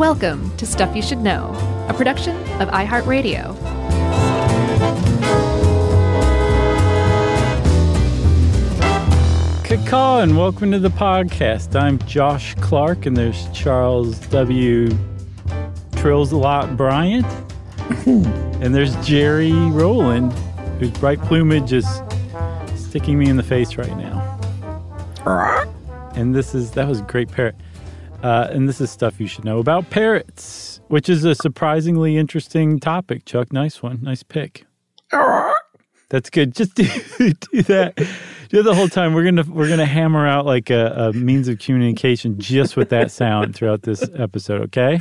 Welcome to Stuff You Should Know, a production of iHeartRadio. Caw and welcome to the podcast. I'm Josh Clark, and there's Charles W. Trills a lot Bryant, and there's Jerry Rowland, whose bright plumage is sticking me in the face right now. And this is that was a great parrot. Uh, and this is stuff you should know about parrots, which is a surprisingly interesting topic. Chuck, nice one, nice pick. That's good. Just do, do that. Do the whole time. We're gonna we're gonna hammer out like a, a means of communication just with that sound throughout this episode. Okay.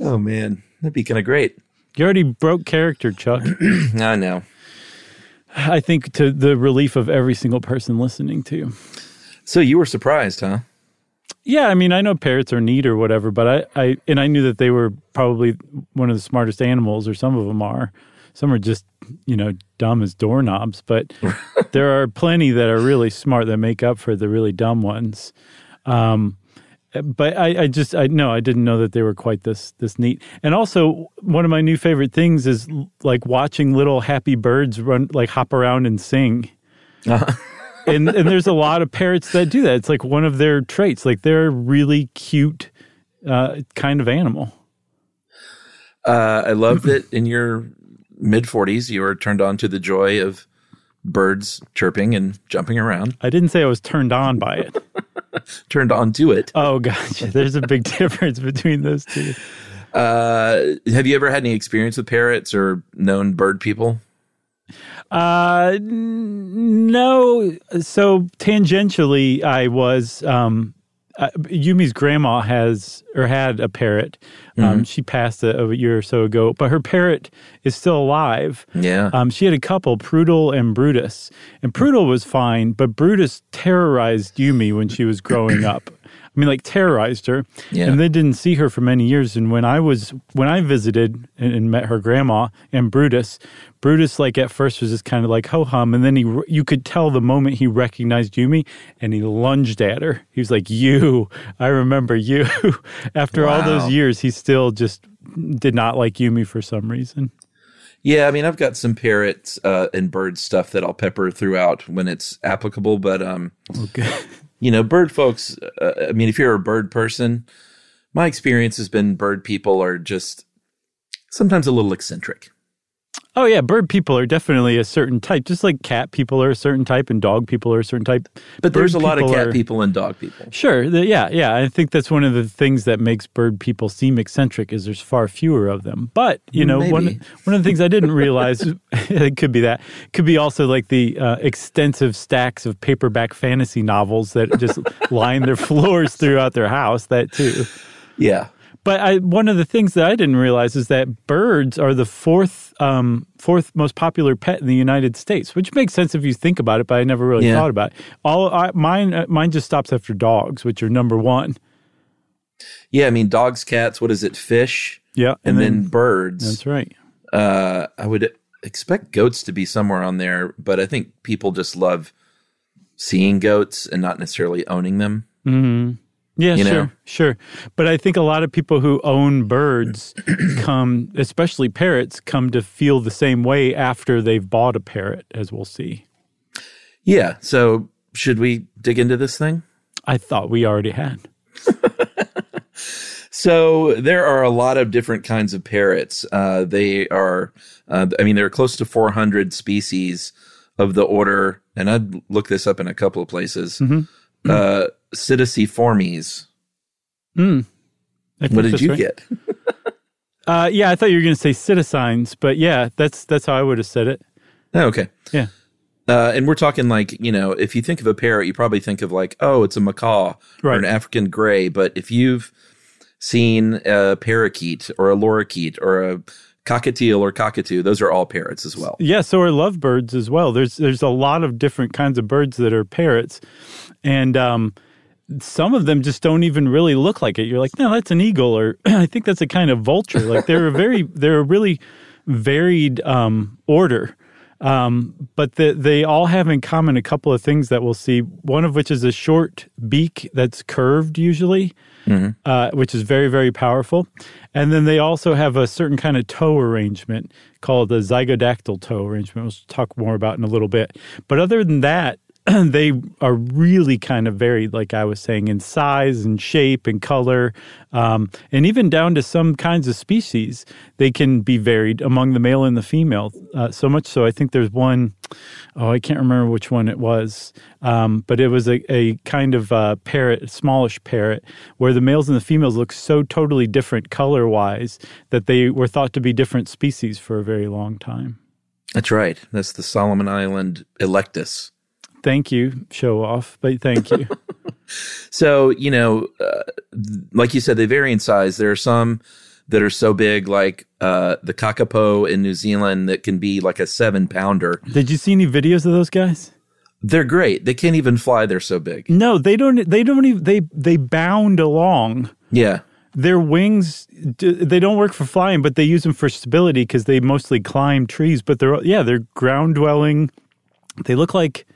Oh man, that'd be kind of great. You already broke character, Chuck. I know. I think to the relief of every single person listening to. you. So you were surprised, huh? Yeah, I mean, I know parrots are neat or whatever, but I, I and I knew that they were probably one of the smartest animals, or some of them are. Some are just, you know, dumb as doorknobs, but there are plenty that are really smart that make up for the really dumb ones. Um, but I, I just I no I didn't know that they were quite this this neat. And also one of my new favorite things is like watching little happy birds run like hop around and sing. And and there's a lot of parrots that do that. It's like one of their traits. Like they're a really cute uh, kind of animal. Uh, I love that in your mid 40s you were turned on to the joy of birds chirping and jumping around. I didn't say I was turned on by it. Turned on to it. Oh, gotcha. There's a big difference between those two. Uh, have you ever had any experience with parrots or known bird people? Uh, no. So tangentially, I was. Um, uh, Yumi's grandma has or had a parrot. Um, She passed a, a year or so ago, but her parrot is still alive. Yeah. Um, she had a couple, Prudel and Brutus, and Prudel was fine, but Brutus terrorized Yumi when she was growing up. I mean, like terrorized her, Yeah. and they didn't see her for many years. And when I was when I visited and, and met her grandma and Brutus, Brutus like at first was just kind of like ho hum, and then he you could tell the moment he recognized Yumi, and he lunged at her. He was like, "You, I remember you." After all those years, he still just did not like Yumi for some reason. Yeah, I mean, I've got some parrots uh, and bird stuff that I'll pepper throughout when it's applicable. But um, Okay. You know, bird folks. Uh, I mean, if you're a bird person, my experience has been bird people are just sometimes a little eccentric. Oh yeah, bird people are definitely a certain type, just like cat people are a certain type and dog people are a certain type. But there's a lot of cat are- people and dog people. Sure, the, yeah, yeah. I think that's one of the things that makes bird people seem eccentric is there's far fewer of them. But you know, one Maybe. one of the things I didn't realize it could be that could be also like the uh, extensive stacks of paperback fantasy novels that just line their floors throughout their house. That too. Yeah. But I, one of the things that I didn't realize is that birds are the fourth um, fourth most popular pet in the United States, which makes sense if you think about it. But I never really Yeah. thought about it. All I, mine uh, mine just stops after dogs, which are number one. Yeah. I mean, dogs, cats, what is it? Fish Yeah, and, then, birds. that's right. Uh, I would expect goats to be somewhere on there, but I think people just love seeing goats and not necessarily owning them. Yeah, You sure, know? sure. But I think a lot of people who own birds come, especially parrots, come to feel the same way after they've bought a parrot, as we'll see. Yeah. So should we dig into this thing? I thought we already had. So there are a lot of different kinds of parrots. Uh, they are, uh, I mean, there are close to 400 species of the order, and I'd look this up in a couple of places. Uh, Psittaciformes. I What did you right. get? Uh, yeah, I thought you were going to say citizens, but yeah, that's that's how I would have said it. Oh, okay. Yeah. Uh, and we're talking like, you know, if you think of a parrot, you probably think of like, oh, it's a macaw or an African gray. But if you've seen a parakeet or a lorikeet or a cockatiel or cockatoo, those are all parrots as well. Yeah, so are lovebirds as well. There's there's a lot of different kinds of birds that are parrots, and um, some of them just don't even really look like it. You're like, no, that's an eagle, or I think that's a kind of vulture. Like they're a very they're a really varied um, order. Um, but the, they all have in common a couple of things that we'll see. One of which is a short beak that's curved usually, uh, which is very very powerful. And then they also have a certain kind of toe arrangement called the zygodactyl toe arrangement. We'll talk more about in a little bit. But other than that, they are really kind of varied, like I was saying, in size and shape and color, um, and even down to some kinds of species. They can be varied among the male and the female. Uh, so much so, I think there's one, oh, I can't remember which one it was, um, but it was a, a kind of uh, parrot, smallish parrot, where the males and the females look so totally different color wise that they were thought to be different species for a very long time. That's right. That's the Solomon Island electus. Thank you, show off, but thank you. So, you know, uh, like you said, they vary in size. There are some that are so big, like uh, the kakapo in New Zealand, that can be like a seven pounder. Did you see any videos of those guys? They're great. They can't even fly. They're so big. No, they don't. They don't even. They they bound along. Yeah. Their wings, they don't work for flying, but they use them for stability because they mostly climb trees. But they're yeah, they're ground dwelling. They look like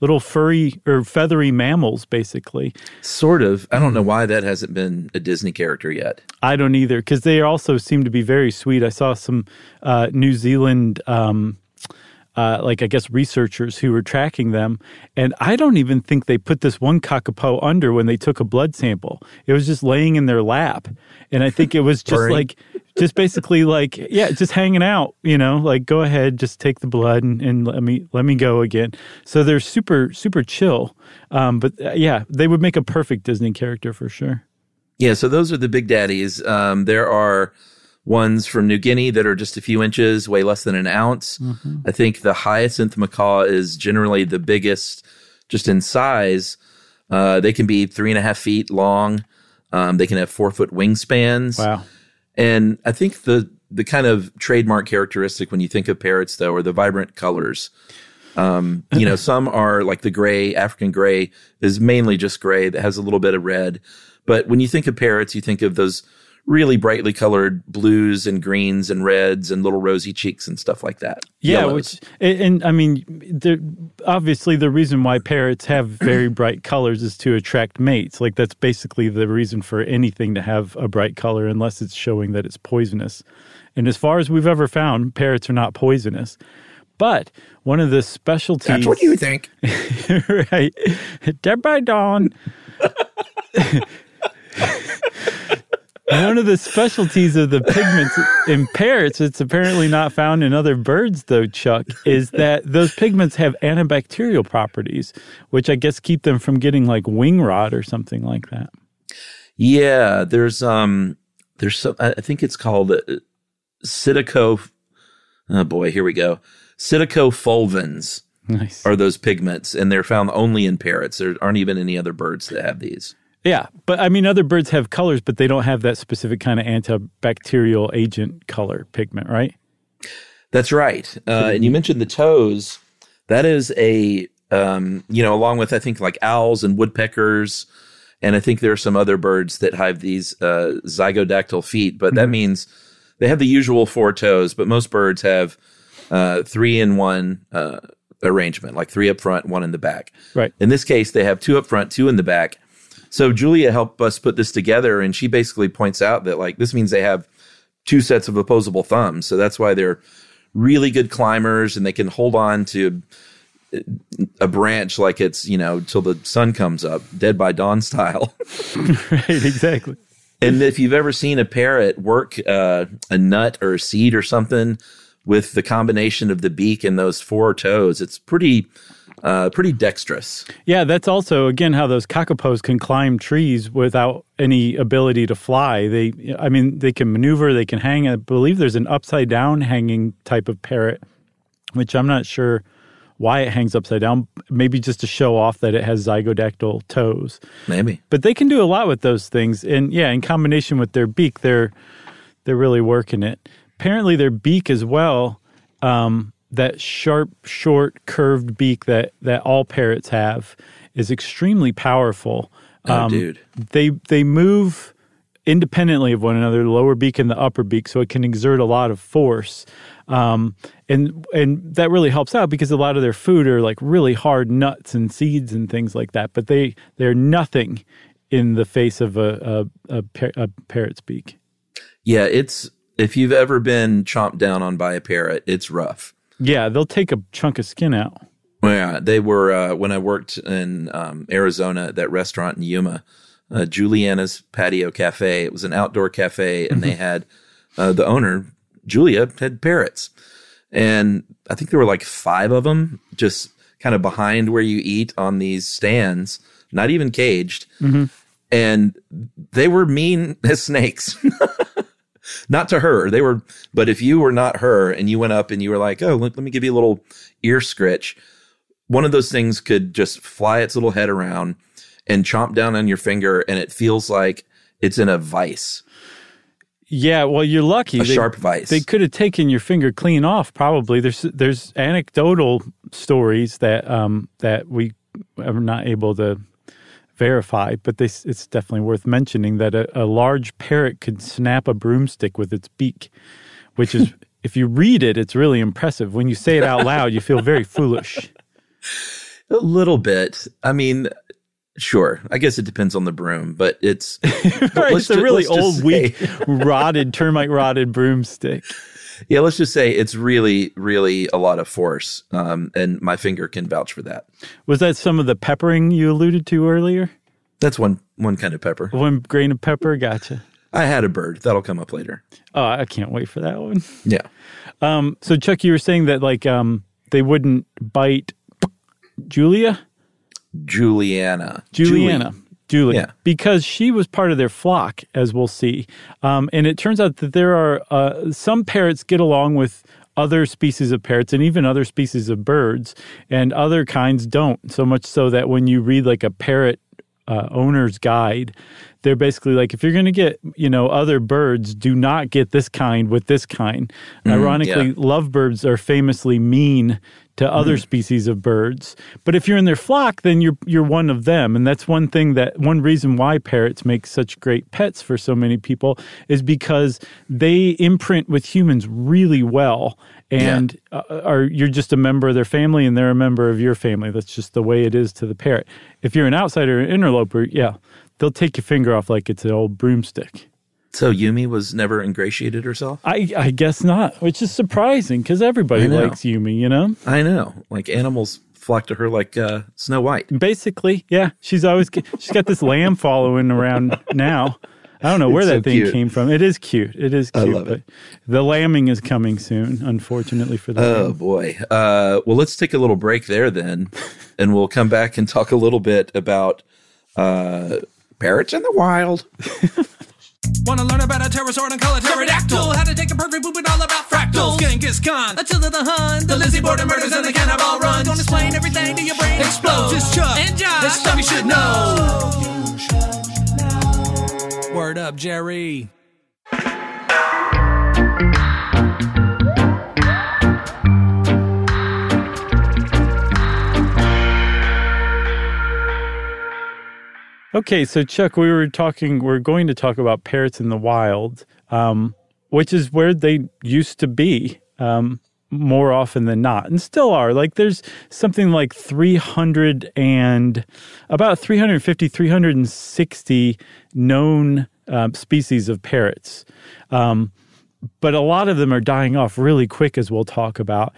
little furry or feathery mammals, basically. Sort of. I don't know why that hasn't been a Disney character yet. I don't either because they also seem to be very sweet. I saw some uh, New Zealand, um, uh, like I guess researchers who were tracking them, and I don't even think they put this one kakapo under when they took a blood sample. It was just laying in their lap, and I think it was just like. Just basically like yeah, just hanging out, you know, like go ahead, just take the blood and, and let me let me go again. So they're super super chill, um, but uh, yeah, they would make a perfect Disney character for sure. Yeah, so those are the big daddies. Um, there are ones from New Guinea that are just a few inches, weigh less than an ounce. I think the hyacinth macaw is generally the biggest, just in size. Uh, they can be three and a half feet long. Um, they can have four foot wingspans. Wow. And I think the the kind of trademark characteristic when you think of parrots, though, are the vibrant colors. Um, you know, some are like the gray, African gray is mainly just gray that has a little bit of red. But when you think of parrots, you think of those really brightly colored blues and greens and reds and little rosy cheeks and stuff like that. Yeah, Yellows. which and, and I mean, obviously the reason why parrots have very bright colors is to attract mates. Like that's basically the reason for anything to have a bright color, unless it's showing that it's poisonous. And as far as we've ever found, parrots are not poisonous. But one of the specialties. That's what you think. right. Dead by dawn. One of the specialties of the pigments in parrots, it's apparently not found in other birds, though, Chuck, is that those pigments have antibacterial properties, which I guess keep them from getting like wing rot or something like that. Yeah, there's um, there's some. I think it's called uh, Citico. Oh boy, here we go. Citico Nice. are those pigments, and they're found only in parrots. There aren't even any other birds that have these. Yeah, but I mean, other birds have colors, but they don't have that specific kind of antibacterial agent color pigment, right? That's right. Uh, and you mentioned the toes. That is a, um, you know, along with I think like owls and woodpeckers, and I think there are some other birds that have these uh, zygodactyl feet. But that means they have the usual four toes, but most birds have uh, three in one uh, arrangement, like three up front, one in the back. Right. In this case, they have two up front, two in the back. So Julia helped us put this together, and she basically points out that like this means they have two sets of opposable thumbs. So that's why they're really good climbers, and they can hold on to a branch like it's you know till the sun comes up, dead by dawn style. right, exactly. and if you've ever seen a parrot work uh, a nut or a seed or something with the combination of the beak and those four toes, it's pretty. Uh, pretty dexterous. Yeah, that's also again how those kakapos can climb trees without any ability to fly. They, I mean, they can maneuver, they can hang. I believe there's an upside down hanging type of parrot, which I'm not sure why it hangs upside down. Maybe just to show off that it has zygodactyl toes. Maybe. But they can do a lot with those things, and yeah, in combination with their beak, they're they're really working it. Apparently, their beak as well. Um, that sharp, short, curved beak that that all parrots have is extremely powerful. Oh, dude. They they move independently of one another, the lower beak and the upper beak, so it can exert a lot of force. Um, and and that really helps out because a lot of their food are like really hard nuts and seeds and things like that. But they they're nothing in the face of a a, a, par- a parrot's beak. Yeah, it's if you've ever been chomped down on by a parrot, it's rough. Yeah, they'll take a chunk of skin out. Well, yeah, they were uh, when I worked in um, Arizona at that restaurant in Yuma, uh, Juliana's Patio Cafe. It was an outdoor cafe, and they had uh, the owner Julia had parrots, and I think there were like five of them just kind of behind where you eat on these stands, not even caged, and they were mean as snakes. not to her. They were, but if you were not her and you went up and you were like, oh, let, let me give you a little ear scritch, one of those things could just fly its little head around and chomp down on your finger, and it feels like it's in a vice, Yeah, well, you're lucky. a They- sharp vice. They could have taken your finger clean off. Probably there's there's anecdotal stories that um, that we are not able to verify, but they, it's definitely worth mentioning that a, a large parrot could snap a broomstick with its beak, which is if you read it, it's really impressive. When you say it out loud, you feel very foolish. a little bit. I mean, sure. I guess it depends on the broom, but it's Right, it's a ju- really old, weak, rotted, termite rotted broomstick. Yeah, let's just say it's really, really a lot of force, um, and my finger can vouch for that. Was that some of the peppering you alluded to earlier? That's one one kind of pepper. One grain of pepper, gotcha. I had a bird that'll come up later. Oh, I can't wait for that one. Yeah, Um, so Chuck, you were saying that like um, they wouldn't bite Julia, Juliana, Juliana, Julie, Yeah. because she was part of their flock, as we'll see. Um, and it turns out that there are uh, some parrots get along with other species of parrots and even other species of birds, and other kinds don't. So much so that when you read like a parrot uh, owner's guide, they're basically like, if you're going to get, you know, other birds, do not get this kind with this kind. Ironically, yeah. lovebirds are famously mean to other species of birds. But if you're in their flock, then you're you're one of them, and that's one thing that one reason why parrots make such great pets for so many people is because they imprint with humans really well. And uh, are you're just a member of their family, and they're a member of your family. That's just the way it is to the parrot. If you're an outsider, an interloper, yeah, they'll take your finger off like it's an old broomstick. So Yumi was never ingratiated herself. I, I guess not, which is surprising because everybody likes Yumi, you know? I know, like animals flock to her like uh, Snow White. Basically, yeah. She's always she's got this lamb following around now. I don't know where It's that so thing cute. came from. It is cute. It is I cute. love it. the lambing is coming soon, unfortunately for the Oh lamb. boy. Uh, well, let's take a little break there then, and we'll come back and talk a little bit about uh, parrots in the wild. Wanna learn about a pterosaur and call it pterodactyl? How to take a perfect poop and all about fractals. Genghis Khan, Attila the Hun, the Lizzie Borden murders and the cannibal runs. Gonna explain everything to your brain explodes. Just Chuck and Josh. It's stuff you should know. Word up, Jerry. Okay, so Chuck, we were talking. We're going to talk about parrots in the wild, um, which is where they used to be um, more often than not, and still are. Like there's something like 300 and about 350, 360 known um, species of parrots. Um, but a lot of them are dying off really quick, as we'll talk about.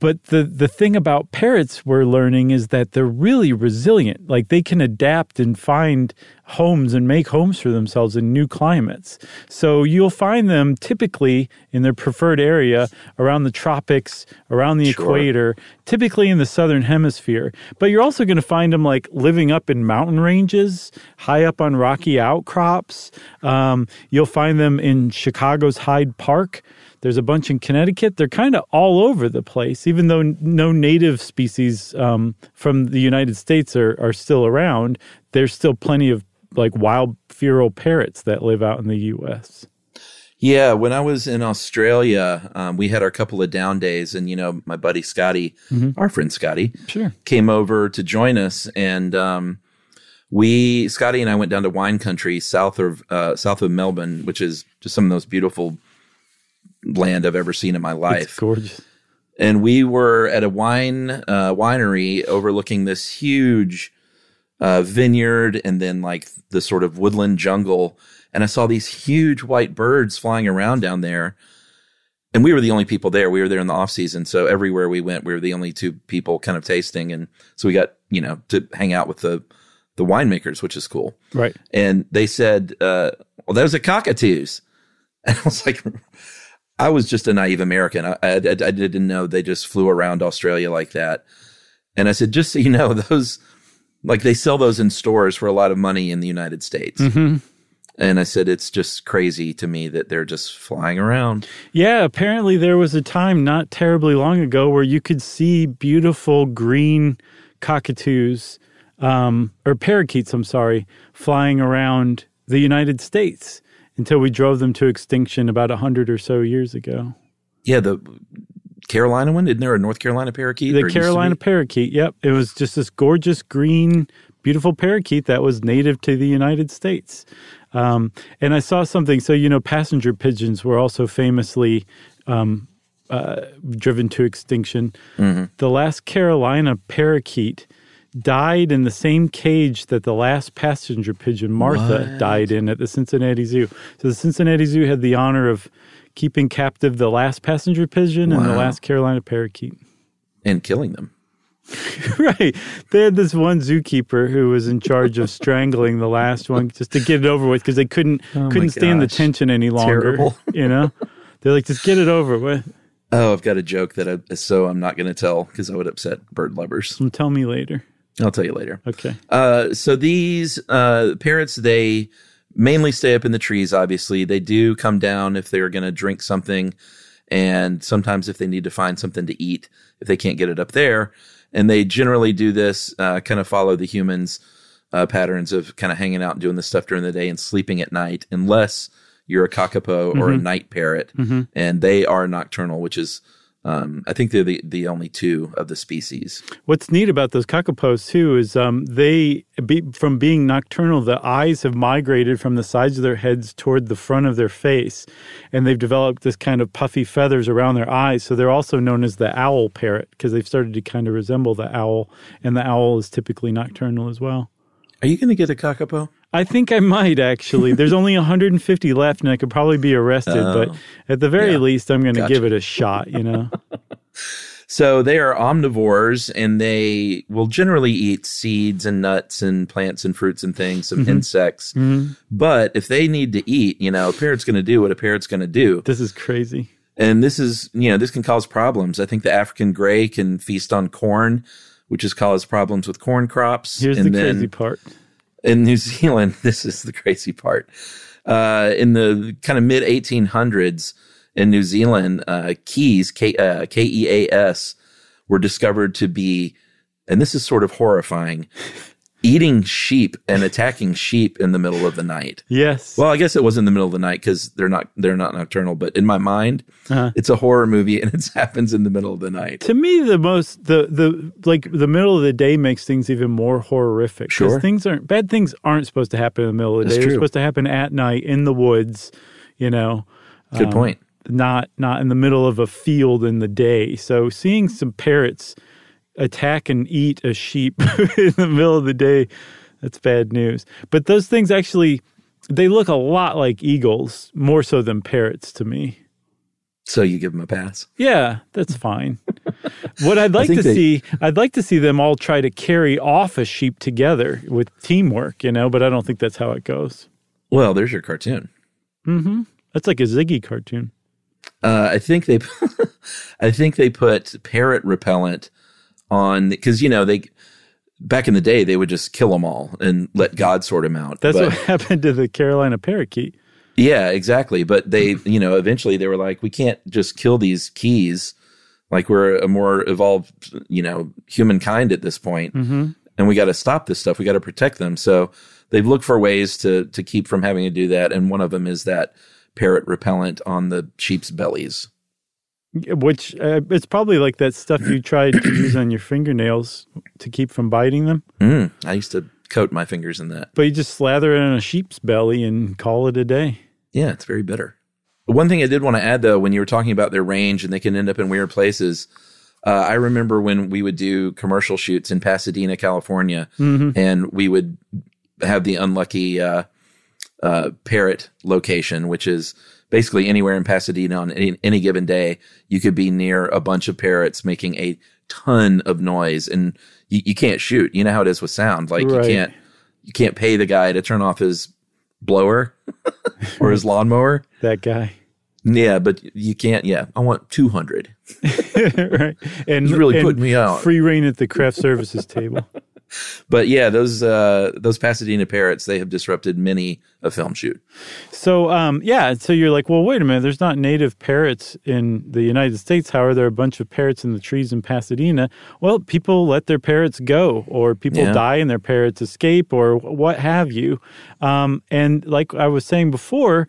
But the the thing about parrots we're learning is that they're really resilient. Like they can adapt and find homes and make homes for themselves in new climates. So you'll find them typically in their preferred area around the tropics, around the Sure. equator, typically in the southern hemisphere. But you're also going to find them like living up in mountain ranges, high up on rocky outcrops. Um, you'll find them in Chicago's Hyde Park. There's a bunch in Connecticut. They're kind of all over the place, even though no native species um, from the United States are, are still around. There's still plenty of like wild feral parrots that live out in the U.S. Yeah, when I was in Australia, um, we had our couple of down days, and you know, my buddy Scotty, our friend Scotty, Sure. came over to join us, and um, we Scotty and I went down to wine country south of uh, south of Melbourne, which is just some of those beautiful land I've ever seen in my life. It's gorgeous. and we were at a wine uh, winery overlooking this huge uh, vineyard and then like the sort of woodland jungle. And i saw these huge white birds flying around down there. And we were the only people there. We were there in the off season. So everywhere we went we were the only two people kind of tasting. And so we got you know to hang out with the the winemakers which is cool. Right. and they said, uh, "Well, those are cockatoos," and I was like, "I was just a naive American. I, I, I didn't know they just flew around Australia like that." And I said, "Just so you know, those like they sell those in stores for a lot of money in the United States." And I said, "It's just crazy to me that they're just flying around." Yeah, apparently there was a time not terribly long ago where you could see beautiful green cockatoos um, or parakeets, I'm sorry, flying around the United States until we drove them to extinction about a hundred or so years ago. Yeah, the Carolina one, isn't there a North Carolina parakeet? The Or it used to Carolina parakeet, yep. It was just this gorgeous green, beautiful parakeet that was native to the United States. Um, and I saw something. So, you know, passenger pigeons were also famously um, uh, driven to extinction. The last Carolina parakeet died in the same cage that the last passenger pigeon, Martha, died in at the Cincinnati Zoo. So the Cincinnati Zoo had the honor of keeping captive the last passenger pigeon and the last Carolina parakeet. and killing them. right. They had this one zookeeper who was in charge of strangling the last one just to get it over with because they couldn't Oh couldn't stand the tension any longer. Terrible. You know, they're like, just get it over with. Oh, I've got a joke that I so I'm not going to tell because I would upset bird lovers. And tell me later. I'll tell you later. Okay. Uh, so these uh, parrots, they mainly stay up in the trees. Obviously, they do come down if they're going to drink something, and sometimes if they need to find something to eat, if they can't get it up there. And they generally do this, uh, kind of follow the humans' uh, patterns of kind of hanging out and doing this stuff during the day and sleeping at night, unless you're a kakapo or a night parrot, and they are nocturnal, which is. Um, I think they're the, the only two of the species. What's neat about those kakapo's too is um, they, be, from being nocturnal, the eyes have migrated from the sides of their heads toward the front of their face, and they've developed this kind of puffy feathers around their eyes. So they're also known as the owl parrot because they've started to kind of resemble the owl, and the owl is typically nocturnal as well. Are you going to get a kakapo? I think I might actually. There's only 150 left, and I could probably be arrested. but oh. at the very yeah. least, I'm going to Gotcha. give it a shot. You know. So they are omnivores and they will generally eat seeds and nuts and plants and fruits and things, some mm-hmm. insects. Mm-hmm. But if they need to eat, you know, a parrot's going to do what a parrot's going to do. this is crazy. And this is, you know, this can cause problems. I think the African gray can feast on corn, which has caused problems with corn crops. Here's and the then crazy part. In New Zealand, this is the crazy part. Uh, in the kind of mid 1800s in New Zealand, uh, keas, K uh, E A S, were discovered to be, and this is sort of horrifying, eating sheep and attacking sheep in the middle of the night. Yes. Well, I guess it was in the middle of the night because they're not they're not nocturnal, but in my mind, Uh-huh. it's a horror movie and it happens in the middle of the night. to me the most the the like the middle of the day makes things even more horrific Sure. things aren't bad things aren't supposed to happen in the middle of the That's day they're true. supposed to happen at night in the woods you know Good um, point. not not in the middle of a field in the day so seeing some parrots attack and eat a sheep in the middle of the day that's bad news but those things actually they look a lot like eagles more so than parrots to me So you give them a pass. yeah, that's fine. what I'd like to they- see, I'd like to see them all try to carry off a sheep together with teamwork, you know, but I don't think that's how it goes. Well, there's your cartoon. Mm-hmm. That's like a Ziggy cartoon. Uh, I think they, I think they put parrot repellent on because you know they back in the day they would just kill them all and let God sort them out. That's But- what happened to the Carolina parakeet. yeah, exactly. But they, you know, eventually they were like, we can't just kill these keas. Like we're a more evolved, you know, humankind at this point, mm-hmm. and we got to stop this stuff. We got to protect them. So they've looked for ways to to keep from having to do that, and one of them is that parrot repellent on the sheep's bellies. Which uh, it's probably like that stuff you tried to use on your fingernails to keep from biting them. Mm, I used to coat my fingers in that. But you just slather it on a sheep's belly and call it a day. Yeah, it's very bitter. One thing I did want to add though, when you were talking about their range and they can end up in weird places, uh, I remember when we would do commercial shoots in Pasadena, California, and we would have the unlucky uh, uh, parrot location, which is basically anywhere in Pasadena on any, any given day. You could be near a bunch of parrots making a ton of noise, and you, you can't shoot. You know how it is with sound; like Right. you can't you can't pay the guy to turn off his blower or his lawnmower. That guy. Yeah, but you can't. Yeah, I want two hundred. right. And He's really and putting me out. Free rein at the craft services table. But yeah, those uh, those Pasadena parrots they have disrupted many a film shoot. So um, yeah, so you're like, well, wait a minute. There's not native parrots in the United States. How are there a bunch of parrots in the trees in Pasadena? Well, people let their parrots go, or people Yeah. die and their parrots escape, or what have you. Um, and like I was saying before,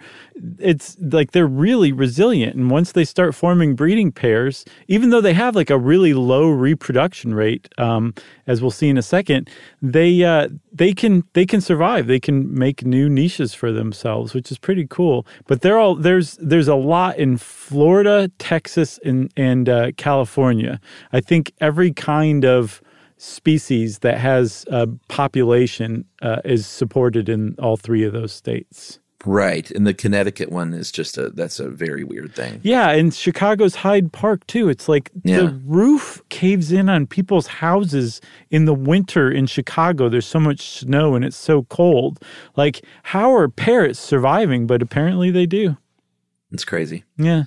it's like they're really resilient. And once they start forming breeding pairs, even though they have like a really low reproduction rate, um, as we'll see in a second, they uh, they can they can survive. They can make new niches for themselves, which is pretty cool. But they're all there's there's a lot in Florida, Texas, and and uh, California. I think every kind of species that has a population uh, is supported in all three of those states. Right, and the Connecticut one is just a that's a very weird thing. Yeah, and Chicago's Hyde Park too. It's like Yeah. the roof caves in on people's houses in the winter in Chicago. There's so much snow and it's so cold. Like, how are parrots surviving? But apparently they do. It's crazy. Yeah.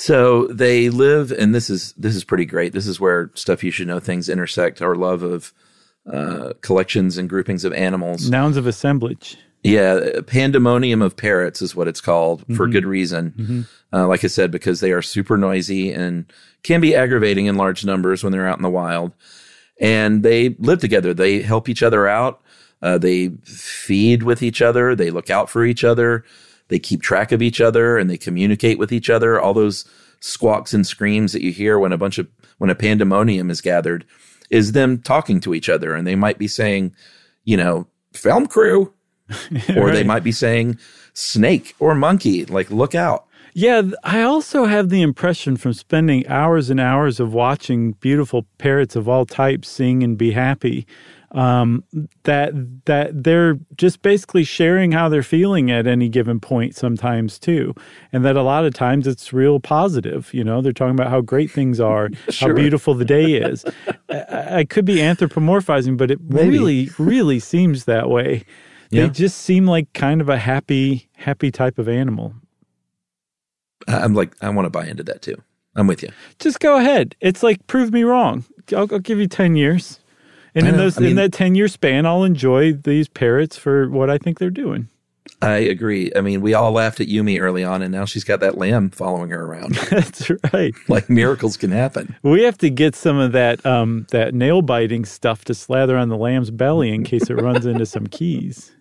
So they live, and this is this is pretty great. This is where stuff you should know things intersect. Our love of uh, collections and groupings of animals. Nouns of assemblage. Yeah, pandemonium of parrots is what it's called for good reason. Uh, like I said, because they are super noisy and can be aggravating in large numbers when they're out in the wild. And they live together. They help each other out. Uh, they feed with each other. They look out for each other. They keep track of each other and they communicate with each other. All those squawks and screams that you hear when a bunch of when a pandemonium is gathered is them talking to each other, and they might be saying, you know, film crew, or they might be saying snake or monkey, like look out. Yeah, I also have the impression from spending hours and hours of watching beautiful parrots of all types sing and be happy um, that that they're just basically sharing how they're feeling at any given point sometimes too, and that a lot of times it's real positive. You know, they're talking about how great things are, how beautiful the day is. I, I could be anthropomorphizing, but it really, really seems that way. Yeah. They just seem like kind of a happy, happy type of animal. I'm like, I want to buy into that too. I'm with you. just go ahead. It's like prove me wrong. I'll, I'll give you ten years, and in those I mean- in that ten year span, I'll enjoy these parrots for what I think they're doing. I agree. I mean, we all laughed at Yumi early on, and now she's got that lamb following her around. That's right. like miracles can happen. We have to get some of that um, that nail biting stuff to slather on the lamb's belly in case it runs into some keas.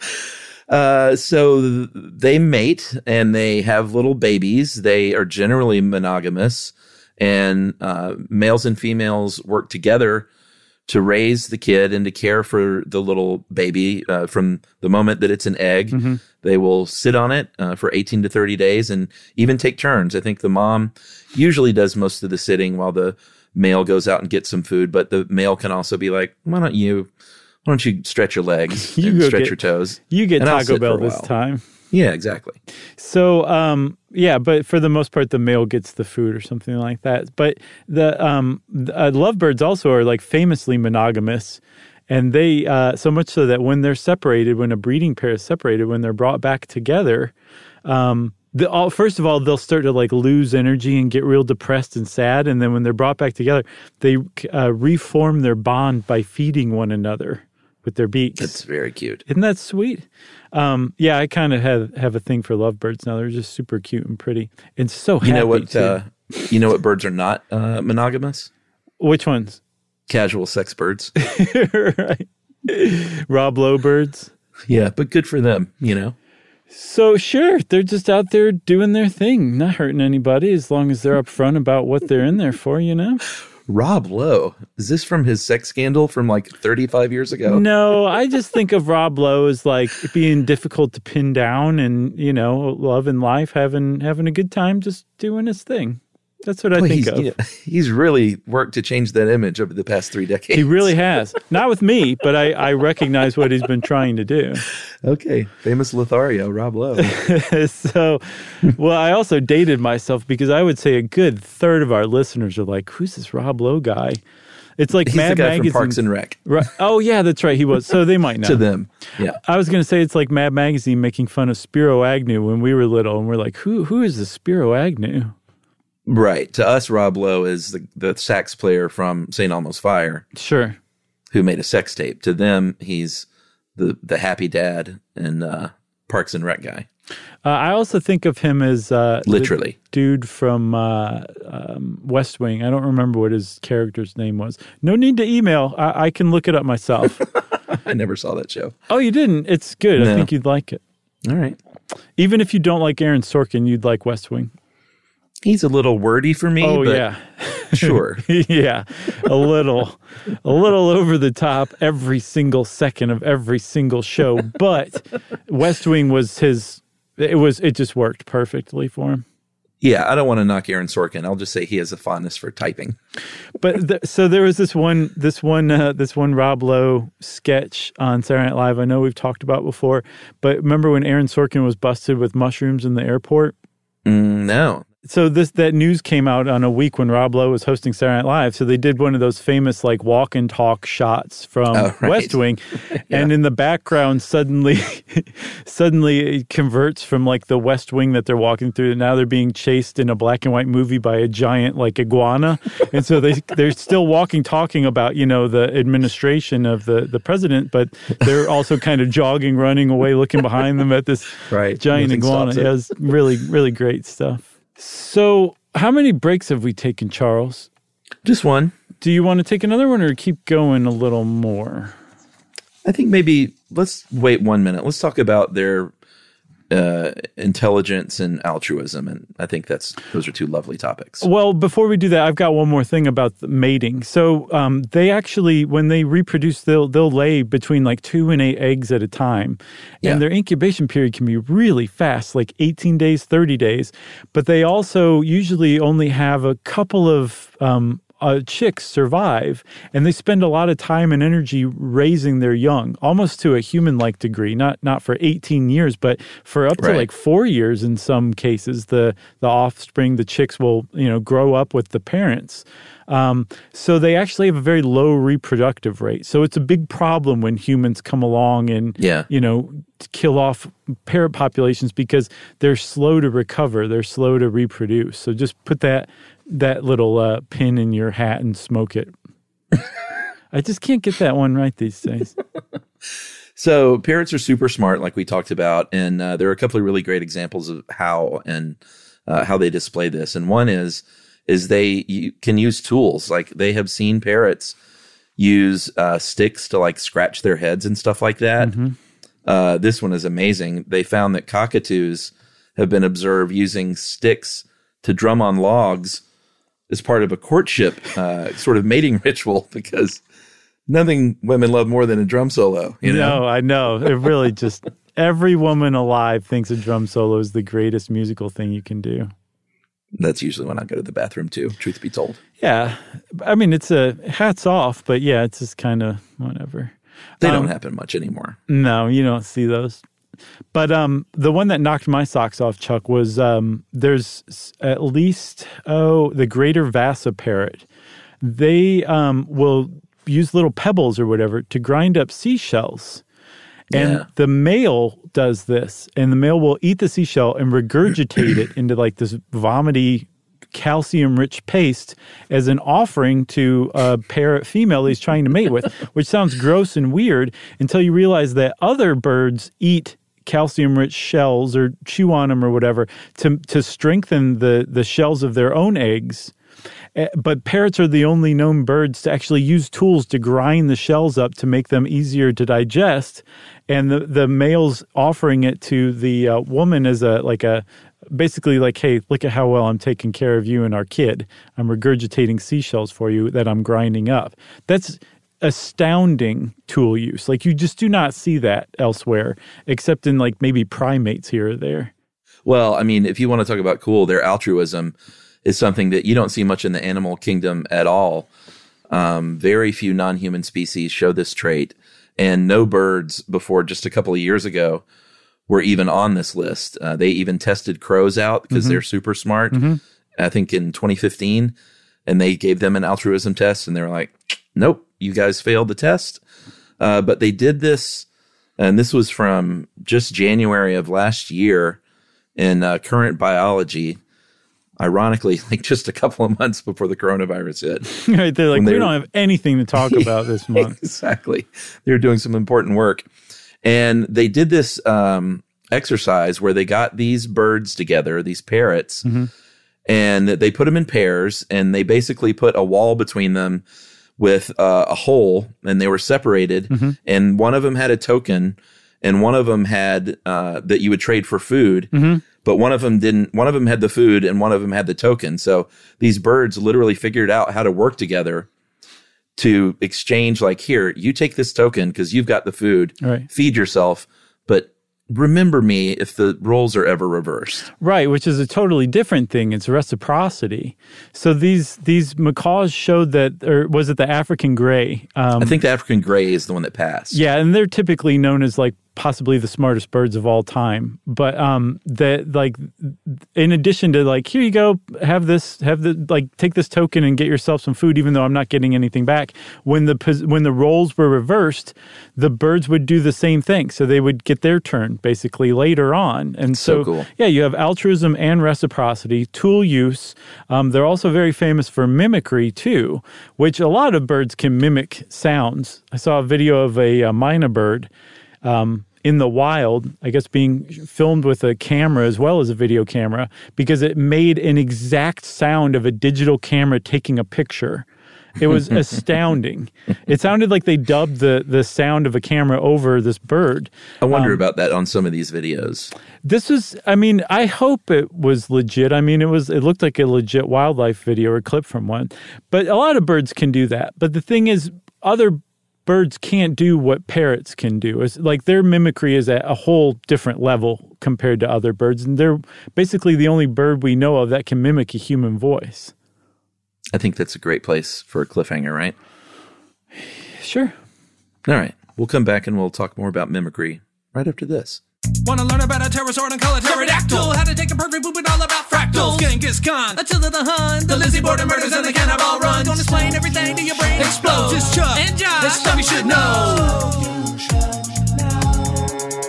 Uh, so they mate and they have little babies. They are generally monogamous, and uh, males and females work together to raise the kid and to care for the little baby uh, from the moment that it's an egg. They will sit on it uh, for 18 to 30 days and even take turns. I think the mom usually does most of the sitting while the male goes out and gets some food, but the male can also be like, why don't you, why don't you stretch your legs You and stretch get- your toes? You get Taco Bell this time. Yeah, exactly. So, um, yeah, but for the most part, the male gets the food or something like that. But the um, the, uh, lovebirds also are like famously monogamous, and they uh, so much so that when they're separated, when a breeding pair is separated, when they're brought back together, um, the, all, first of all, they'll start to like lose energy and get real depressed and sad, and then when they're brought back together, they uh, reform their bond by feeding one another with their beaks. That's very cute. Isn't that sweet? Um, yeah, I kind of have have a thing for lovebirds now. They're just super cute and pretty, and so happy You know what? Uh, you know what birds are not uh, monogamous? Which ones? Casual sex birds. right. Rob Lowe birds. yeah, but good for them. You know. So sure, they're just out there doing their thing, not hurting anybody, as long as they're upfront about what they're in there for. You know. Rob Lowe. Is this from his sex scandal from like 35 years ago? No, I just think of Rob Lowe as like being difficult to pin down and, you know, love and life, having having a good time, just doing his thing. That's what I Boy, think he's, of. you know, he's really worked to change that image over the past three decades. He really has. Not with me, but I, I recognize what he's been trying to do. Okay. Famous Lothario, Rob Lowe. so, well, I also dated myself because I would say a good third of our listeners are like, "Who's this Rob Lowe guy?" It's like He's Mad the guy Magazine. from Parks and Rec. Right. Oh yeah, that's right. He was. So they might know. To them. Yeah. I was going to say it's like Mad Magazine making fun of Spiro Agnew when we were little, and we're like, "Who? Who is the Spiro Agnew?" Right. To us, Rob Lowe is the, the sax player from St. Elmo's Fire Sure. who made a sex tape. To them, he's the, the happy dad and uh, Parks and Rec guy. Uh, I also think of him as uh, Literally. dude from uh, um, West Wing. I don't remember what his character's name was. No need to email. I, I can look it up myself. I never saw that show. oh, you didn't? It's good. I think you'd like it. All right. Even if you don't like Aaron Sorkin, you'd like West Wing. He's a little wordy for me. Oh but yeah, Sure. yeah, a little, a little over the top every single second of every single show. But West Wing was his. It was. It just worked perfectly for him. Yeah, I don't want to knock Aaron Sorkin. I'll just say he has a fondness for typing. But th- so there was this one, this one, uh, this one Rob Lowe sketch on Saturday Night Live. I know we've talked about before, but remember when Aaron Sorkin was busted with mushrooms in the airport? Mm, no. So this that news came out on a week when Rob Lowe was hosting Saturday Night Live. So they did one of those famous like walk and talk shots from Oh, right. West Wing, and in the background suddenly, suddenly it converts from like the West Wing that they're walking through. to Now they're being chased in a black and white movie by a giant like iguana, and so they they're still walking, talking about you know the administration of the the president, but they're also kind of jogging, running away, looking behind them at this Right. giant Nothing iguana. it. It was really, really great stuff. So, how many breaks have we taken, Charles? Just one. Do you want to take another one or keep going a little more? I think maybe let's wait one minute. Let's talk about their uh, intelligence and altruism, and I think that's those are two lovely topics. Well, before we do that, I've got one more thing about the mating. So, um, they actually, when they reproduce, they'll they'll lay between like two and eight eggs at a time, Yeah. and their incubation period can be really fast, like eighteen days, thirty days. But they also usually only have a couple of um, uh, chicks survive, and they spend a lot of time and energy raising their young, almost to a human-like degree. Not not for eighteen years, but for up to like four years in some cases. The the offspring, the chicks will you know grow up with the parents. Um, so they actually have a very low reproductive rate. So it's a big problem when humans come along and Yeah. you know kill off parrot populations because they're slow to recover. They're slow to reproduce. So just put that that little uh, pin in your hat and smoke it. I just can't get that one right these days. So parrots are super smart, like we talked about, and uh, there are a couple of really great examples of how and uh, how they display this. And one is is they you can use tools like they have seen parrots use uh, sticks to like scratch their heads and stuff like that. Uh, this one is amazing. They found that cockatoos have been observed using sticks to drum on logs as part of a courtship uh, sort of mating ritual because nothing women love more than a drum solo. You know, No, I know. It really just every woman alive thinks a drum solo is the greatest musical thing you can do. That's usually when I go to the bathroom too. Truth be told, Yeah. I mean, it's a hats off, but yeah, it's just kind of whatever. they Um, don't happen much anymore. No, you don't see those. But um, the one that knocked my socks off, Chuck, was um, there's at least oh the greater Vasa parrot. They um, will use little pebbles or whatever to grind up seashells, and Yeah. the male does this, and the male will eat the seashell and regurgitate it into like this vomity calcium rich paste as an offering to a parrot female he's trying to mate with, which sounds gross and weird until you realize that other birds eat calcium rich shells or chew on them or whatever to to strengthen the the shells of their own eggs but parrots are the only known birds to actually use tools to grind the shells up to make them easier to digest. And the, the male's offering it to the uh, woman as a like a basically like, hey, look at how well I'm taking care of you and our kid. I'm regurgitating seashells for you that I'm grinding up. That's astounding tool use. Like you just do not see that elsewhere, except in like maybe primates here or there. Well, I mean, if you want to talk about cool, their altruism is something that you don't see much in the animal kingdom at all. Um, very few non human species show this trait, and no birds before just a couple of years ago were even on this list. Uh, they even tested crows out because Mm-hmm. they're super smart, I think in 2015, and they gave them an altruism test, and they were like, nope, you guys failed the test. Uh, but they did this, and this was from just January of last year in uh, Current Biology. Ironically, like just a couple of months before the coronavirus hit. right? They're like, When we they don't have anything to talk about this month. exactly. They were doing some important work. And they did this um, exercise where they got these birds together, these parrots, and they put them in pairs and they basically put a wall between them with uh, a hole and they were separated. And one of them had a token and one of them had uh, that you would trade for food. But one of them didn't. One of them had the food, and one of them had the token. So these birds literally figured out how to work together to exchange like here you take this token because you've got the food Right. feed yourself but remember me if the roles are ever reversed Right, which is a totally different thing. It's reciprocity. So these these macaws showed that, or was it the African gray? Um, i think the african gray is the one that passed yeah, and they're typically known as like possibly the smartest birds of all time. But um, that like in addition to like here you go, have this, have the like take this token and get yourself some food, even though I'm not getting anything back. When the when the roles were reversed, the birds would do the same thing. So they would get their turn basically later on. And So so, cool. yeah, you have altruism and reciprocity, tool use. Um, they're also very famous for mimicry too, which a lot of birds can mimic sounds. I saw a video of a, uh myna bird um, in the wild, I guess being filmed with a camera as well as a video camera, because it made an exact sound of a digital camera taking a picture. It was astounding. It sounded like they dubbed the the sound of a camera over this bird. i Um, wonder about that on some of these videos This was, I mean, I hope it was legit. I mean, it was, it looked like a legit wildlife video or clip from one. But a lot of birds can do that. But the thing is, other birds can't do what parrots can do. It's like their mimicry is at a whole different level compared to other birds. And they're basically the only bird we know of that can mimic a human voice. i think that's a great place for a cliffhanger right Sure. all right we'll come back and we'll talk more about mimicry right after this Wanna learn about a pterosaur and call it pterodactyl? How to take a perfect poop and all about fractals. Genghis Khan, Attila the Hun, the Lizzie Borden murders and the cannibal run. Gonna explain everything to your brain explodes. It's Chuck and Josh. It's stuff you should know.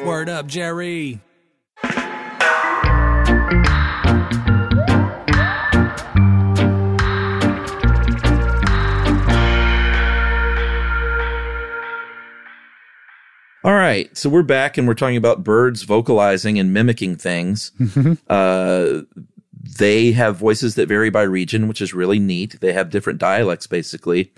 Word up, Jerry. All right, so we're back and we're talking about birds vocalizing and mimicking things. uh, they have voices that vary by region, which is really neat. They have different dialects, basically.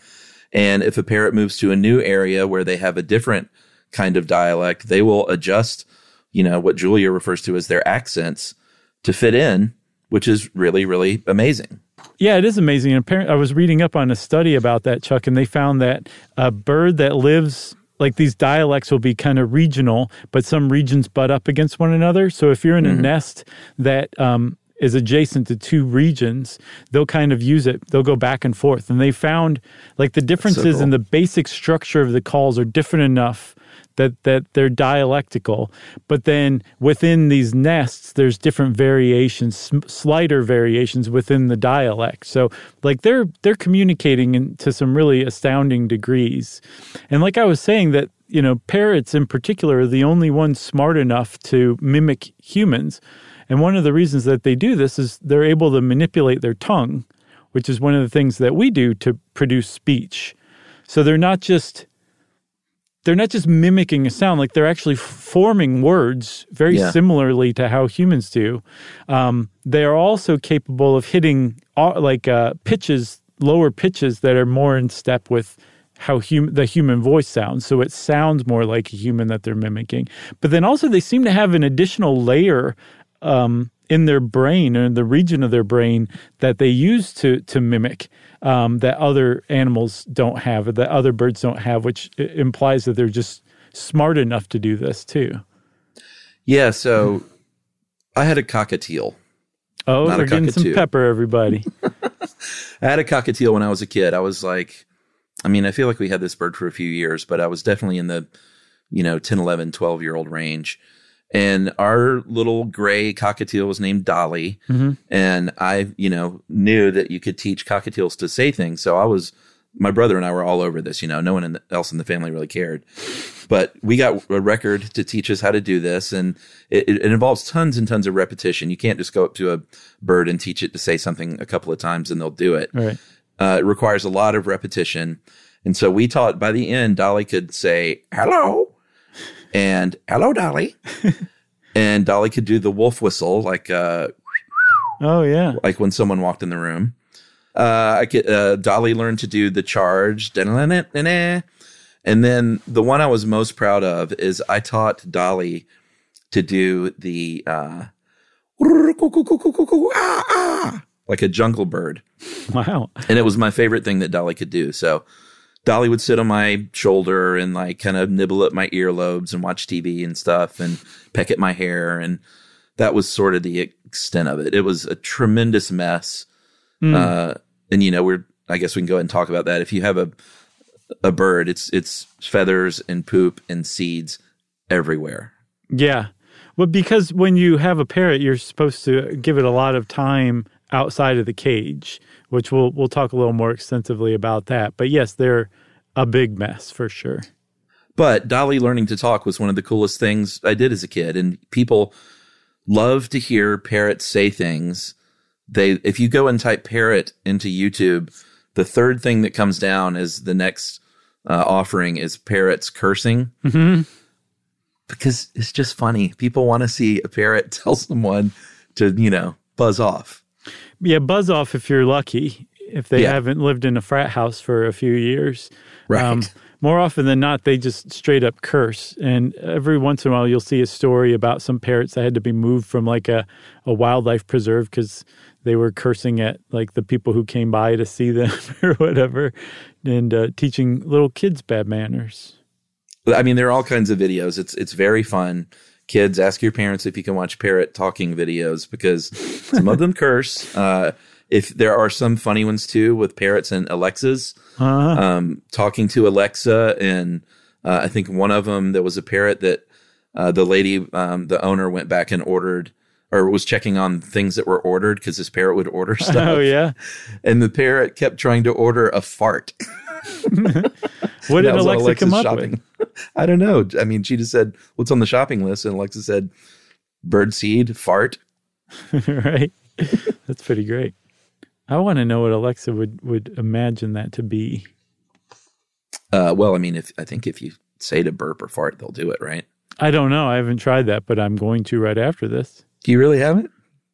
And if a parrot moves to a new area where they have a different kind of dialect, they will adjust, you know, what Julia refers to as their accents to fit in, which is really, really amazing. Yeah, it is amazing. And apparently, I was reading up on a study about that, Chuck, and they found that a bird that lives like these dialects will be kind of regional, but some regions butt up against one another. So if you're in a nest that um, is adjacent to two regions, they'll kind of use it. They'll go back and forth. And they found like the differences in cool. the basic structure of the calls are different enough that that they're dialectical but then within these nests there's different variations sm- slighter variations within the dialect so like they're they're communicating in, to some really astounding degrees and like i was saying that you know parrots in particular are the only ones smart enough to mimic humans and one of the reasons that they do this is they're able to manipulate their tongue which is one of the things that we do to produce speech so they're not just they're not just mimicking a sound like they're actually forming words very Yeah. similarly to how humans do um, they are also capable of hitting uh, like uh, pitches, lower pitches that are more in step with how hum- the human voice sounds. So it sounds more like a human that they're mimicking. But then also they seem to have an additional layer um, in their brain or in the region of their brain that they use to to mimic um, that other animals don't have or that other birds don't have, which implies that they're just smart enough to do this too. Yeah, so I had a cockatiel. Oh, Not we're getting some pepper, everybody. I had a cockatiel when I was a kid. I was like, I mean, I feel like we had this bird for a few years, but I was definitely in the, you know, 10, 11, 12 year old range. And our little gray cockatiel was named Dolly. And I, you know, knew that you could teach cockatiels to say things. So I was, my brother and I were all over this, you know, no one in the, else in the family really cared. But we got a record to teach us how to do this. And it, it involves tons and tons of repetition. You can't just go up to a bird and teach it to say something a couple of times and they'll do it. Right. Uh, it requires a lot of repetition. And so we taught by the end, Dolly could say, hello, and hello, Dolly. and Dolly could do the wolf whistle, like, uh, Oh yeah. like when someone walked in the room. Uh, I could, uh, Dolly learned to do the charge. And then the one I was most proud of is I taught Dolly to do the, uh, ah, ah, like a jungle bird. Wow. And it was my favorite thing that Dolly could do. So Dolly would sit on my shoulder and like kind of nibble at my earlobes and watch TV and stuff and peck at my hair. And that was sort of the extent of it. It was a tremendous mess. Uh, and you know, we're, I guess we can go ahead and talk about that. If you have a, a bird, it's, it's feathers and poop and seeds everywhere. Yeah. Well, because when you have a parrot, you're supposed to give it a lot of time outside of the cage, which we'll we'll talk a little more extensively about that. But yes, they're a big mess for sure. But Dolly learning to talk was one of the coolest things I did as a kid. And people love to hear parrots say things. They, if you go and type parrot into YouTube, the third thing that comes down is the next uh, offering is parrots cursing. Because it's just funny. People want to see a parrot tell someone to, you know, buzz off. Yeah, buzz off if you're lucky. If they Yeah. haven't lived in a frat house for a few years, Um, Right. more often than not, they just straight up curse. And every once in a while, you'll see a story about some parrots that had to be moved from like a, a wildlife preserve because they were cursing at like the people who came by to see them or whatever, and uh, teaching little kids bad manners. I mean, there are all kinds of videos. It's it's very fun. Kids, ask your parents if you can watch parrot talking videos because some of them curse. Uh, if there are some funny ones too with parrots and Alexas, um, talking to Alexa, and uh, I think one of them there was a parrot that uh, the lady, um, the owner, went back and ordered or was checking on things that were ordered because this parrot would order stuff. Oh yeah, and the parrot kept trying to order a fart. what did That was on Alexa Alexa's come up shopping. I don't know. I mean, she just said, "What's on the shopping list?" And Alexa said, "Bird seed, fart." right, that's pretty great. I want to know what Alexa would would imagine that to be. Uh, well, I mean, if I think if you say to burp or fart, they'll do it, right? I don't know. I haven't tried that, but I'm going to right after this. Do you really haven't?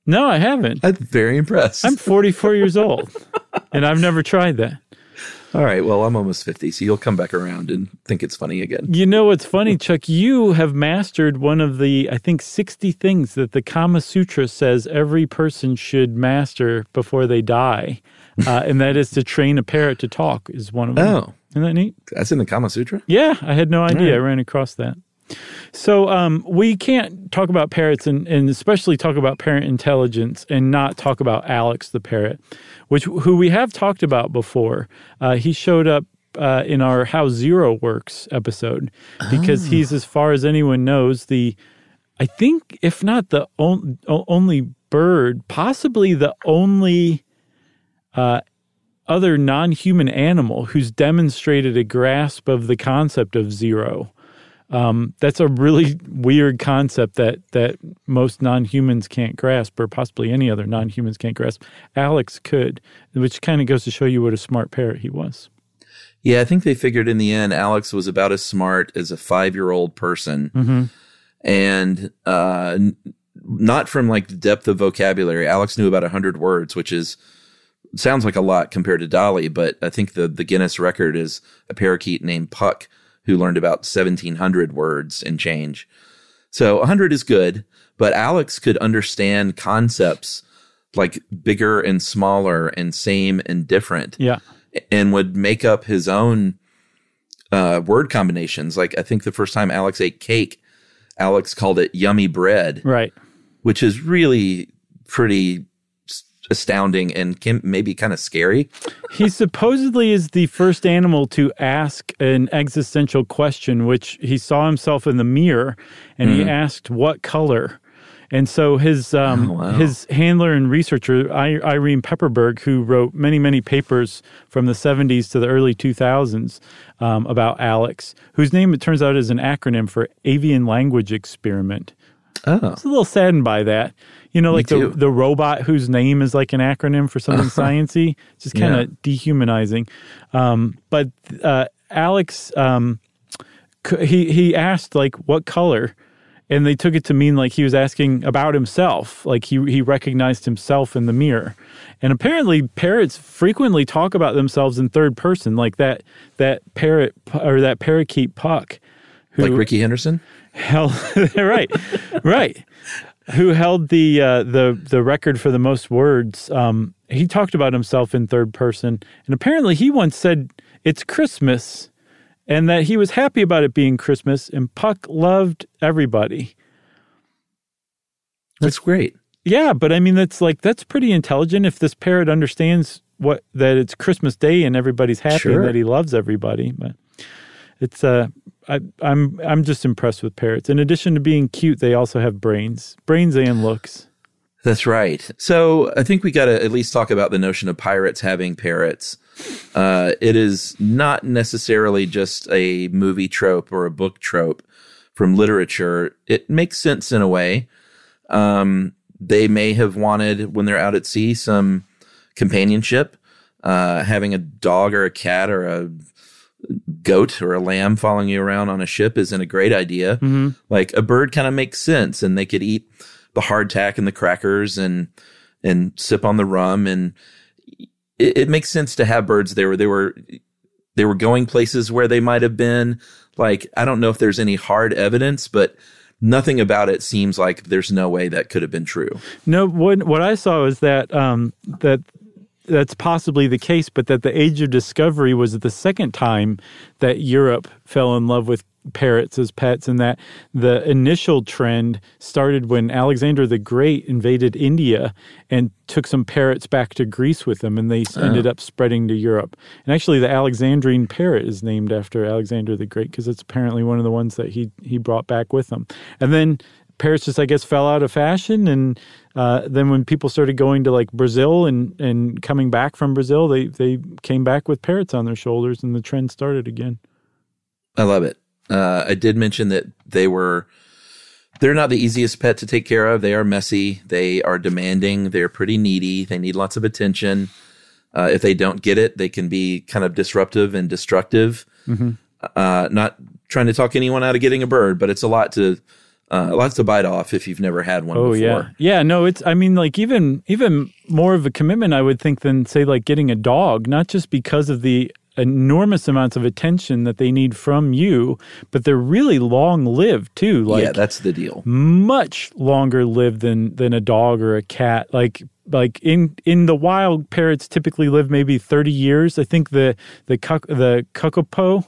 No, I haven't. I'm very impressed. I'm 44 years old, and I've never tried that. All right. Well, I'm almost 50, so you'll come back around and think it's funny again. You know what's funny, Chuck? You have mastered one of the, I think, 60 things that the Kama Sutra says every person should master before they die. Uh, and that is to train a parrot to talk, is one of them. Oh, Isn't that neat? that's in the Kama Sutra. Yeah, I had no idea. I ran across that. So um, we can't talk about parrots and, and especially talk about parrot intelligence and not talk about Alex the parrot, which who we have talked about before. Uh, he showed up uh, in our How Zero Works episode because he's, as far as anyone knows, the I think if not the on, only bird, possibly the only uh, other non-human animal who's demonstrated a grasp of the concept of zero. Um, that's a really weird concept that that most non-humans can't grasp, or possibly any other non-humans can't grasp. Alex could, which kind of goes to show you what a smart parrot he was. Yeah, I think they figured in the end Alex was about as smart as a five year old person. And uh, n- not from like the depth of vocabulary. Alex knew about 100 words, which is sounds like a lot compared to Dolly, but I think the the Guinness record is a parakeet named Puck who learned about 1700 words and change. So 100 is good, but Alex could understand concepts like bigger and smaller and same and different Yeah. and would make up his own uh, word combinations. Like I think the first time Alex ate cake, Alex called it yummy bread, Right. which is really pretty astounding and can maybe kind of scary. He supposedly is the first animal to ask an existential question, which he saw himself in the mirror and he asked, What color? And so his um, Oh, wow. his handler and researcher I- Irene Pepperberg, who wrote many many papers from the 70s to the early 2000s um, about Alex, whose name it turns out is an acronym for Avian Language Experiment. Oh, I was a little saddened by that. You know, like the, the robot whose name is like an acronym for something sciency, just kind of Yeah. dehumanizing. Um, but uh, Alex, um, he he asked like what color, and they took it to mean like he was asking about himself, like he he recognized himself in the mirror. And apparently, parrots frequently talk about themselves in third person, like that that parrot or that parakeet Puck, who like Rickey Henderson? Held right, right. Who held the uh, the the record for the most words? Um, he talked about himself in third person, and apparently he once said it's Christmas, and that he was happy about it being Christmas, and Puck loved everybody. That's great. Yeah, but I mean that's like that's pretty intelligent if this parrot understands what that it's Christmas Day and everybody's happy Sure. and that he loves everybody. But it's uh I I'm I'm just impressed with parrots. In addition to being cute, they also have brains. Brains and looks. That's right. So I think we got to at least talk about the notion of pirates having parrots. Uh, it is not necessarily just a movie trope or a book trope from literature. It makes sense in a way. Um, they may have wanted, when they're out at sea, some companionship. Uh, having a dog or a cat or a goat or a lamb following you around on a ship isn't a great idea. Like a bird kind of makes sense, and they could eat the hardtack and the crackers and and sip on the rum, and it, it makes sense to have birds there. They were they were going places where they might have been. Like I don't know if there's any hard evidence, but nothing about it seems like there's no way that could have been true. No, what what I saw is that um that that's possibly the case, but that the age of discovery was the second time that Europe fell in love with parrots as pets, and that the initial trend started when Alexander the Great invaded India and took some parrots back to Greece with him, and they ended ah. up spreading to Europe. And actually, the Alexandrine parrot is named after Alexander the Great because it's apparently one of the ones that he he brought back with him. And then parrots just, I guess, fell out of fashion. And uh, then when people started going to like Brazil and, and coming back from Brazil, they, they came back with parrots on their shoulders and the trend started again. I love it. Uh, I did mention that they were they're not the easiest pet to take care of. They are messy. They are demanding. They're pretty needy. They need lots of attention. Uh, if they don't get it, they can be kind of disruptive and destructive. Uh, not trying to talk anyone out of getting a bird, but it's a lot to uh, lots to bite off if you've never had one Oh before. yeah, yeah. No, it's. I mean, like even even more of a commitment, I would think, than say like getting a dog. Not just because of the enormous amounts of attention that they need from you, but they're really long lived too. Like yeah, that's the deal. much longer lived than than a dog or a cat. Like like in in the wild, parrots typically live maybe thirty years. I think the the cuck, the kakapo.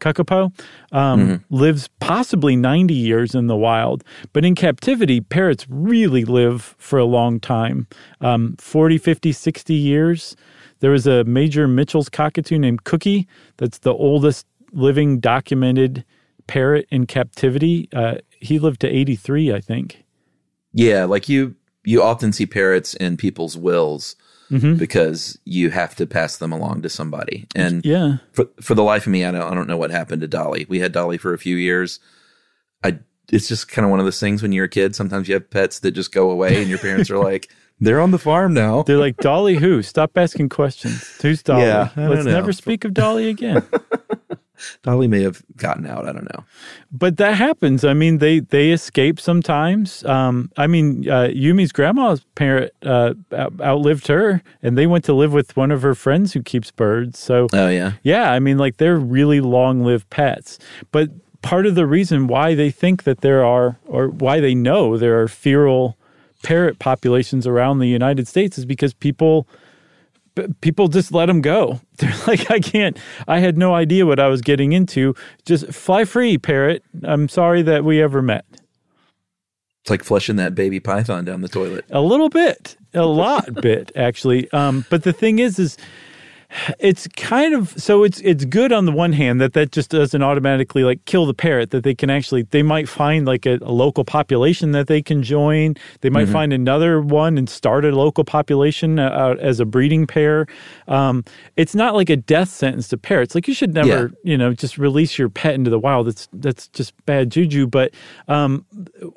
Kakapo um, lives possibly 90 years in the wild, but in captivity, parrots really live for a long time um, 40, 50, 60 years. There was a major Mitchell's cockatoo named Cookie that's the oldest living documented parrot in captivity. Uh, he lived to 83, I think. Yeah, like you you often see parrots in people's wills Mm-hmm. because you have to pass them along to somebody. And Yeah. for for the life of me, I don't I don't know what happened to Dolly. We had Dolly for a few years. I it's just kind of one of those things when you're a kid. Sometimes you have pets that just go away, and your parents are like, "They're on the farm now." They're like, Dolly who? Stop asking questions. Who's Dolly? Yeah, Let's know. never speak of Dolly again. Dolly may have gotten out. I don't know. but that happens. I mean, they they escape sometimes. Um, I mean, uh, Yumi's grandma's parent uh, outlived her, and they went to live with one of her friends who keeps birds. So Oh yeah. yeah, I mean, like they're really long lived pets. But part of the reason why they think that there are, or why they know there are feral parrot populations around the United States is because people. People just let them go. They're like, I can't. I had no idea what I was getting into. Just fly free, parrot. I'm sorry that we ever met. It's like flushing that baby python down the toilet. A little bit, a lot bit actually. Um, but the thing is, is it's kind of so it's it's good on the one hand that that just doesn't automatically like kill the parrot that they can actually they might find like a, a local population that they can join. They might find another one and start a local population uh, as a breeding pair. Um, it's not like a death sentence to parrots. Like you should never Yeah. you know just release your pet into the wild. That's that's just bad juju. But um,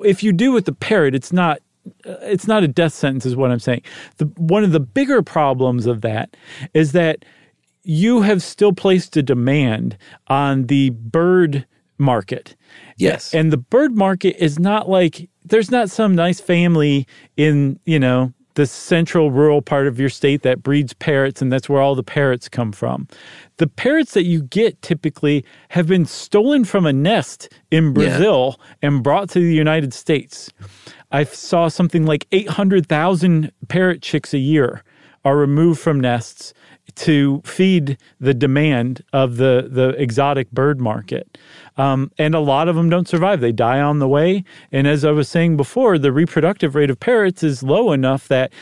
if you do with the parrot it's not it's not a death sentence is what i'm saying. The, one of the bigger problems of that is that you have still placed a demand on the bird market. Yes. and the bird market is not like there's not some nice family in you know the central rural part of your state that breeds parrots and that's where all the parrots come from. The parrots that you get typically have been stolen from a nest in brazil and brought to the united states i saw something like 800000 parrot chicks a year are removed from nests to feed the demand of the the exotic bird market. Um, and a lot of them don't survive. They die on the way. And as I was saying before, the reproductive rate of parrots is low enough that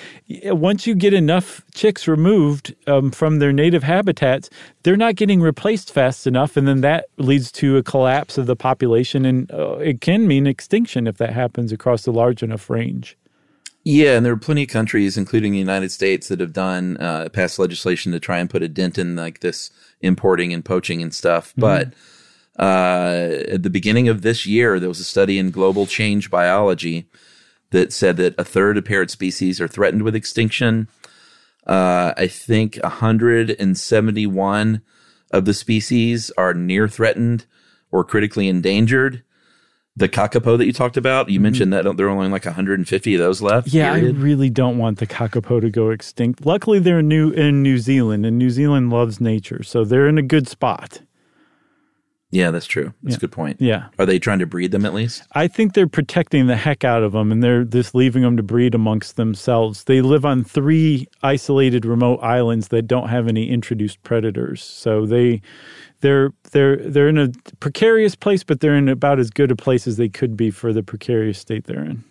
once you get enough chicks removed um, from their native habitats, they're not getting replaced fast enough. And then that leads to a collapse of the population. And uh, it can mean extinction if that happens across a large enough range. Yeah, and there are plenty of countries, including the United States, that have done uh, passed legislation to try and put a dent in like this importing and poaching and stuff. But uh, at the beginning of this year, there was a study in Global Change Biology that said that a third of parrot species are threatened with extinction. Uh, I think 171 of the species are near threatened or critically endangered. The kakapo that you talked about, you mentioned that there are only like 150 of those left. Yeah, period. I really don't want the kakapo to go extinct. Luckily, they're new in New Zealand, and New Zealand loves nature, so they're in a good spot. Yeah, that's true. That's Yeah. a good point. Yeah, Are they trying to breed them at least? I think they're protecting the heck out of them, and they're just leaving them to breed amongst themselves. They live on three isolated remote islands that don't have any introduced predators, so they they're they're they're in a precarious place, but they're in about as good a place as they could be for the precarious state they're in.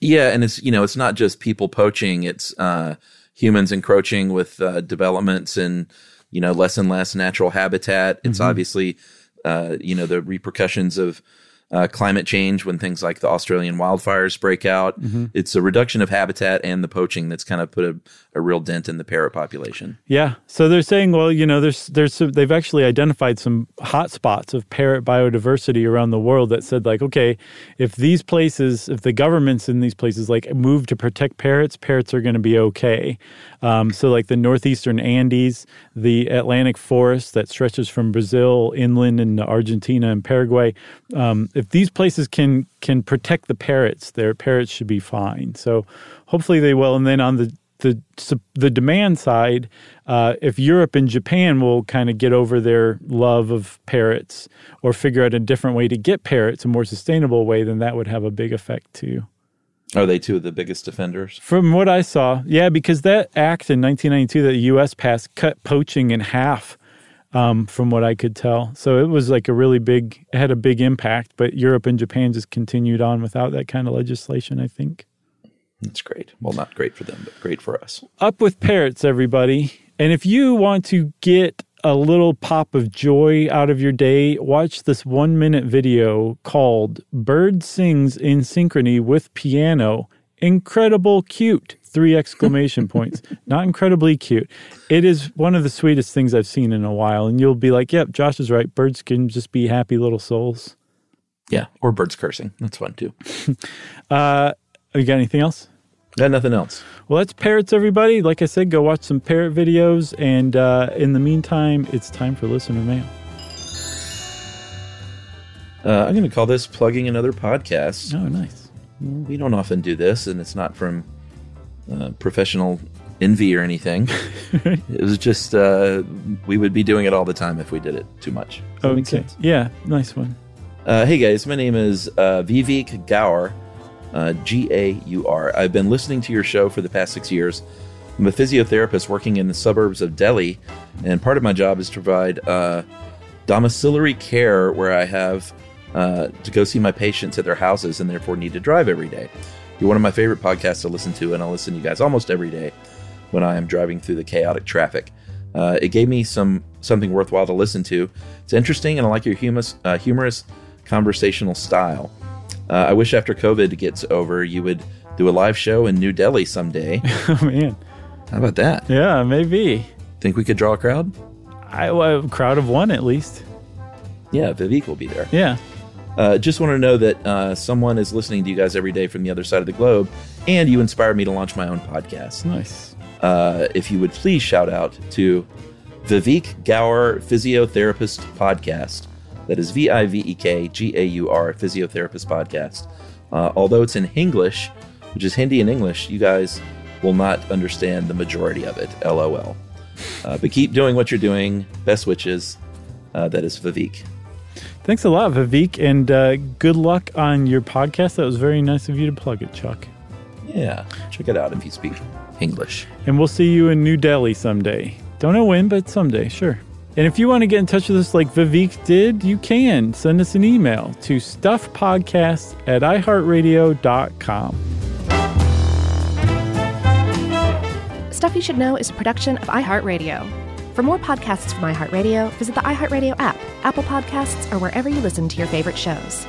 Yeah, and it's you know it's not just people poaching; it's uh, humans encroaching with uh, developments and you know less and less natural habitat. It's Mm-hmm. obviously uh, you know the repercussions of uh, climate change when things like the Australian wildfires break out. Mm-hmm. It's a reduction of habitat and the poaching that's kind of put a, a real dent in the parrot population. Yeah. So they're saying, well, you know, there's there's some, they've actually identified some hot spots of parrot biodiversity around the world that said like, okay, if these places, if the governments in these places like move to protect parrots, parrots are going to be okay. Um, so like the northeastern Andes, the Atlantic forest that stretches from Brazil inland into Argentina and Paraguay. Um, if these places can can protect the parrots, their parrots should be fine. So hopefully they will. And then on the the the demand side, uh, if Europe and Japan will kind of get over their love of parrots or figure out a different way to get parrots, a more sustainable way, then that would have a big effect too. Are they two of the biggest offenders? From what I saw, yeah, because that act in 1992 that the U.S. passed cut poaching in half. Um, from what I could tell, so it was like a really big, it had a big impact. But Europe and Japan just continued on without that kind of legislation. I think. That's great. Well, not great for them, but great for us. up with parrots, everybody. And if you want to get a little pop of joy out of your day, watch this one minute video called Bird Sings in Synchrony with Piano. Incredible cute. Three exclamation points. Not incredibly cute. It is one of the sweetest things I've seen in a while. And you'll be like, yep, Josh is right. Birds can just be happy little souls. Yeah, or birds cursing. That's fun too. Uh, you got anything else? Got nothing else. Well, that's parrots, everybody. Like I said, go watch some parrot videos. And uh, in the meantime, it's time for listener mail. Uh, I'm going to call this plugging another podcast. Oh, nice. We don't often do this, and it's not from uh, professional envy or anything. it was just uh, we would be doing it all the time if we did it too much. Does Okay. Yeah, nice one. Uh, hey guys, my name is uh, Vivek Gaur, uh, G A U R. I've been listening to your show for the past six years. I'm a physiotherapist working in the suburbs of Delhi, and part of my job is to provide uh, domiciliary care where I have uh, to go see my patients at their houses and therefore need to drive every day. You're one of my favorite podcasts to listen to, and I listen to you guys almost every day when I am driving through the chaotic traffic. Uh, it gave me some something worthwhile to listen to. It's interesting, and I like your humorous, uh, humorous conversational style. Uh, I wish after COVID gets over, you would do a live show in New Delhi someday. Oh man. How about that? Yeah, maybe. Think we could draw a crowd? I a crowd of one at least. Yeah, Vivek will be there. Yeah. Uh, just want to know that uh, someone is listening to you guys every day from the other side of the globe, and you inspired me to launch my own podcast. Nice. Uh, if you would please shout out to Vivek Gaur Physiotherapist Podcast. That is V I V E K G A U R Physiotherapist Podcast. Uh, although it's in Hinglish, which is Hindi and English, you guys will not understand the majority of it. LOL. Uh, but keep doing what you're doing. Best wishes. Uh, that is Vivek. Thanks a lot, Vivek, and uh, good luck on your podcast. That was very nice of you to plug it, Chuck. Yeah, check it out if you speak Hinglish. And we'll see you in New Delhi someday. Don't know when, but someday, sure. And if you want to get in touch with us like Vivek did, you can send us an email to stuffpodcast at iheartradio.com. Stuff You Should Know is a production of iHeartRadio. For more podcasts from iHeartRadio, visit the iHeartRadio app, Apple Podcasts, or wherever you listen to your favorite shows.